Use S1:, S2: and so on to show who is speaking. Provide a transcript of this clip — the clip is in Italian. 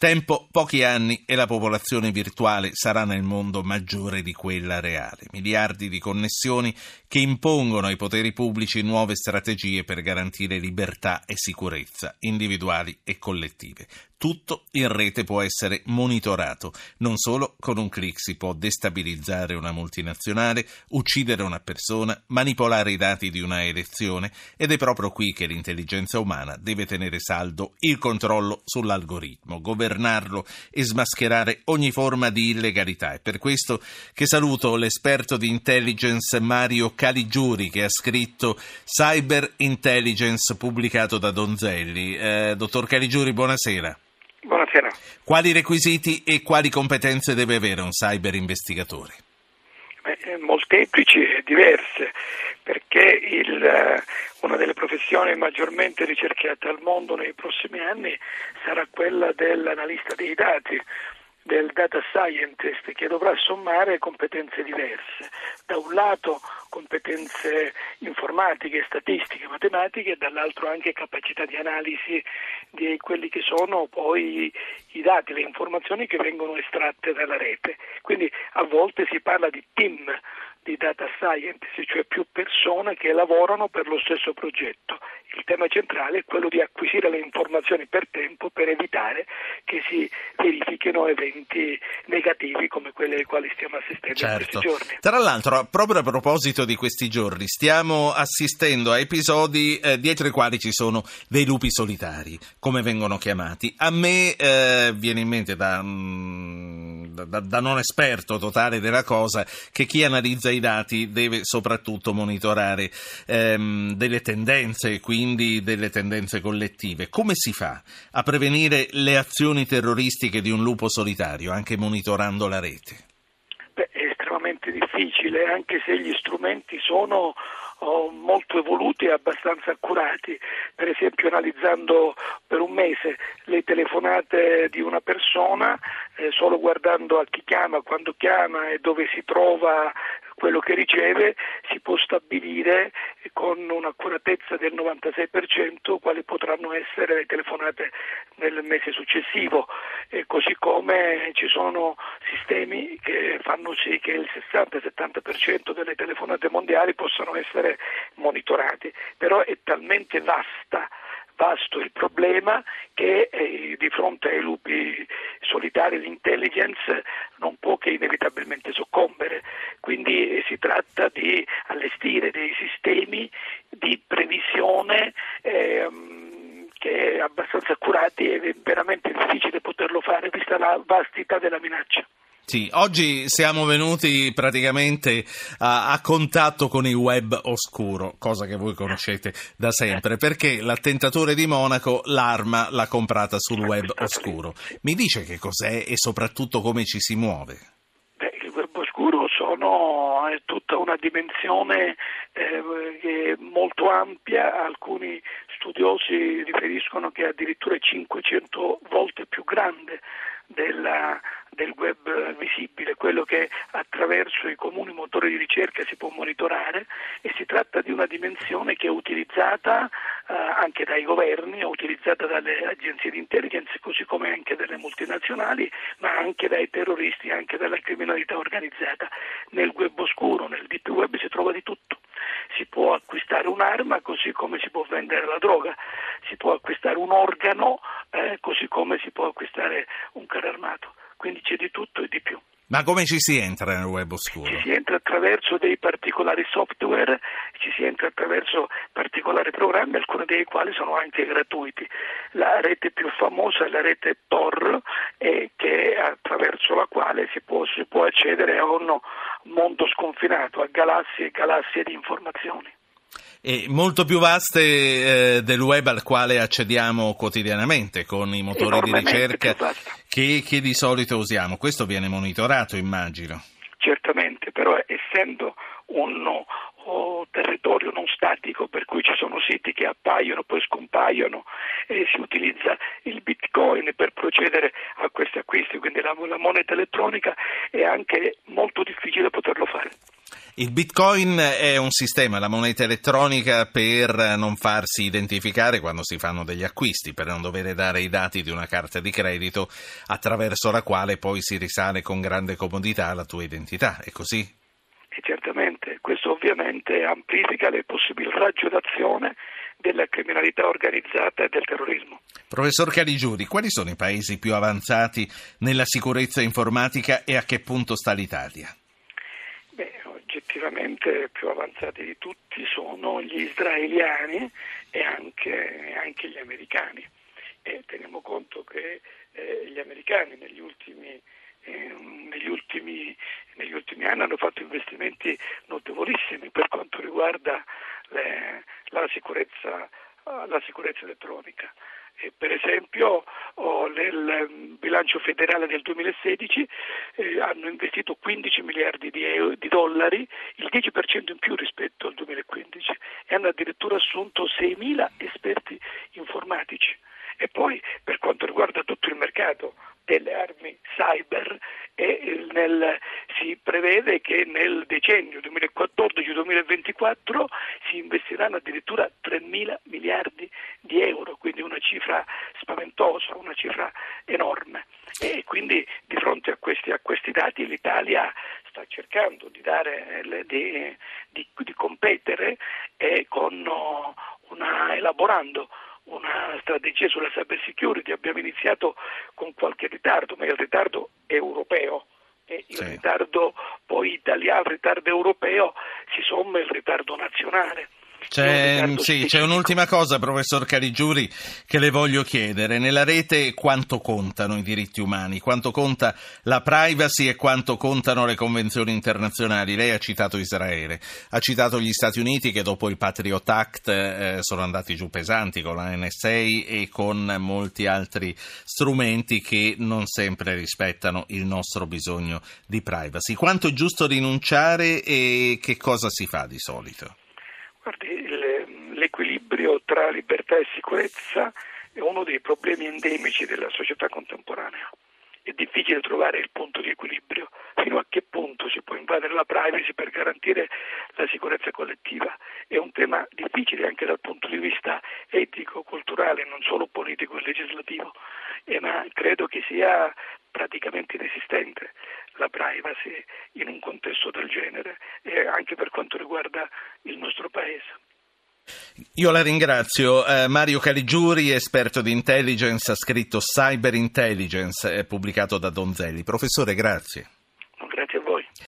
S1: Tempo pochi anni e la popolazione virtuale sarà nel mondo maggiore di quella reale. Miliardi di connessioni che impongono ai poteri pubblici nuove strategie per garantire libertà e sicurezza individuali e collettive. Tutto in rete può essere monitorato. Non solo con un clic si può destabilizzare una multinazionale, uccidere una persona, manipolare i dati di una elezione ed è proprio qui che l'intelligenza umana deve tenere saldo il controllo sull'algoritmo, governarlo e smascherare ogni forma di illegalità. È per questo che saluto l'esperto di intelligence Mario Caligiuri che ha scritto Cyber Intelligence pubblicato da Donzelli. Eh, dottor Caligiuri, buonasera.
S2: Buonasera.
S1: Quali requisiti e quali competenze deve avere un cyber investigatore?
S2: Beh, eh, molteplici e diverse, perché il, eh, una delle professioni maggiormente ricercate al mondo nei prossimi anni sarà quella dell'analista dei dati del data scientist che dovrà sommare competenze diverse. Da un lato competenze informatiche, statistiche, matematiche e dall'altro anche capacità di analisi di quelli che sono poi i dati, le informazioni che vengono estratte dalla rete. Quindi a volte si parla di team di data scientist, cioè più persone che lavorano per lo stesso progetto. Il tema centrale è quello di acquisire le informazioni per tempo per evitare che si verifichino eventi negativi come quelli ai quali stiamo assistendo
S1: certo.
S2: in questi giorni.
S1: Tra l'altro, proprio a proposito di questi giorni, stiamo assistendo a episodi eh, dietro i quali ci sono dei lupi solitari, come vengono chiamati. A me eh, viene in mente da, mm, da, da non esperto totale della cosa che chi analizza i dati deve soprattutto monitorare ehm, delle tendenze, quindi delle tendenze collettive. Come si fa a prevenire le azioni terroristiche di un lupo solitario, anche monitorando la rete?
S2: Beh, è estremamente difficile, anche se gli strumenti sono oh, molto evoluti e abbastanza accurati, per esempio analizzando per un mese le telefonate di una persona, eh, solo guardando a chi chiama, quando chiama e dove si trova quello che riceve si può stabilire con un'accuratezza del 96% quali potranno essere le telefonate nel mese successivo, e così come ci sono sistemi che fanno sì che il 60-70% delle telefonate mondiali possano essere monitorati, però è talmente vasta vasto il problema che eh, di fronte ai lupi solitari l'intelligence non può che inevitabilmente soccombere, quindi eh, si tratta di allestire dei sistemi di previsione ehm, che è abbastanza accurati ed è veramente difficile poterlo fare vista la vastità della minaccia.
S1: Sì, oggi siamo venuti praticamente a, a, contatto con il web oscuro, cosa che voi conoscete da sempre, perché l'attentatore di Monaco l'arma l'ha comprata sul web oscuro. Mi dice che cos'è e soprattutto come ci si muove?
S2: Beh, il web oscuro sono, è tutta una dimensione eh, molto ampia, alcuni studiosi riferiscono che è addirittura 500 volte più grande della, del web visibile, quello che attraverso i comuni motori di ricerca si può monitorare e si tratta di una dimensione che è utilizzata eh, anche dai governi, è utilizzata dalle agenzie di intelligence, così come anche dalle multinazionali, ma anche dai terroristi, anche dalla criminalità organizzata. Nel web oscuro, nel deep web si trova di tutto. Si può acquistare un'arma così come si può vendere la droga, si può acquistare un organo eh, così come si può acquistare un carro armato. Quindi c'è di tutto e di più.
S1: Ma come ci si entra nel web oscuro?
S2: Ci si entra attraverso dei particolari software, ci si entra attraverso particolari programmi, alcuni dei quali sono anche gratuiti. La rete più famosa è la rete Tor, eh, che attraverso la quale si può, si può accedere a un mondo sconfinato, a galassie e galassie di informazioni
S1: e molto più vaste eh, del web al quale accediamo quotidianamente con i motori di ricerca che, che, di solito usiamo. Questo viene monitorato, immagino.
S2: Certamente, però essendo un oh, territorio non statico per cui ci sono siti che appaiono, poi scompaiono e si utilizza il bitcoin per procedere a questi acquisti, quindi la, la moneta elettronica è anche molto difficile poterlo fare.
S1: Il bitcoin è un sistema, la moneta elettronica per non farsi identificare quando si fanno degli acquisti, per non dover dare i dati di una carta di credito attraverso la quale poi si risale con grande comodità alla tua identità. È così?
S2: E certamente, questo ovviamente amplifica le possibili raggio d'azione della criminalità organizzata e del terrorismo.
S1: Professor Caligiuri, quali sono i paesi più avanzati nella sicurezza informatica e a che punto sta l'Italia?
S2: Oggettivamente più avanzati di tutti sono gli israeliani e anche, anche gli americani. E teniamo conto che eh, gli americani negli ultimi, eh, negli, ultimi, negli ultimi anni hanno fatto investimenti notevolissimi per quanto riguarda le, la, sicurezza, la sicurezza elettronica. E per esempio oh, nel mm, bilancio federale del 2016 eh, hanno investito 15 miliardi di, dollari, il 10% in più rispetto al 2015 e hanno addirittura assunto 6.000 esperti informatici. E poi per quanto riguarda tutto il mercato delle armi cyber nel, si prevede che nel decennio 2014-2024 si investiranno addirittura 3 mila miliardi di euro, quindi una cifra spaventosa, una cifra enorme. E quindi di fronte a questi, a questi dati l'Italia sta cercando di, dare, di, di, di competere e con una, elaborando una strategia sulla cyber security, abbiamo iniziato con qualche ritardo, ma il ritardo europeo e il sì. ritardo poi italiano, il ritardo europeo si somma il ritardo nazionale.
S1: C'è, sì, c'è, un'ultima cosa, professor Caligiuri, che le voglio chiedere. Nella rete quanto contano i diritti umani, quanto conta la privacy e quanto contano le convenzioni internazionali? Lei ha citato Israele, ha citato gli Stati Uniti che dopo il Patriot Act eh, sono andati giù pesanti con la NSA e con molti altri strumenti che non sempre rispettano il nostro bisogno di privacy. Quanto è giusto rinunciare e che cosa si fa di solito?
S2: Guardi, l'equilibrio tra libertà e sicurezza è uno dei problemi endemici della società contemporanea. È difficile trovare il punto di equilibrio, fino a che punto si può invadere la privacy per garantire la sicurezza collettiva. È un tema difficile anche dal punto di vista etico, culturale, non solo politico e legislativo, eh, ma credo che sia praticamente inesistente la privacy in un contesto del genere e anche per quanto riguarda il nostro paese.
S1: Io la ringrazio. Eh, Mario Caligiuri, esperto di intelligence, ha scritto Cyber Intelligence, pubblicato da Donzelli. Professore, grazie.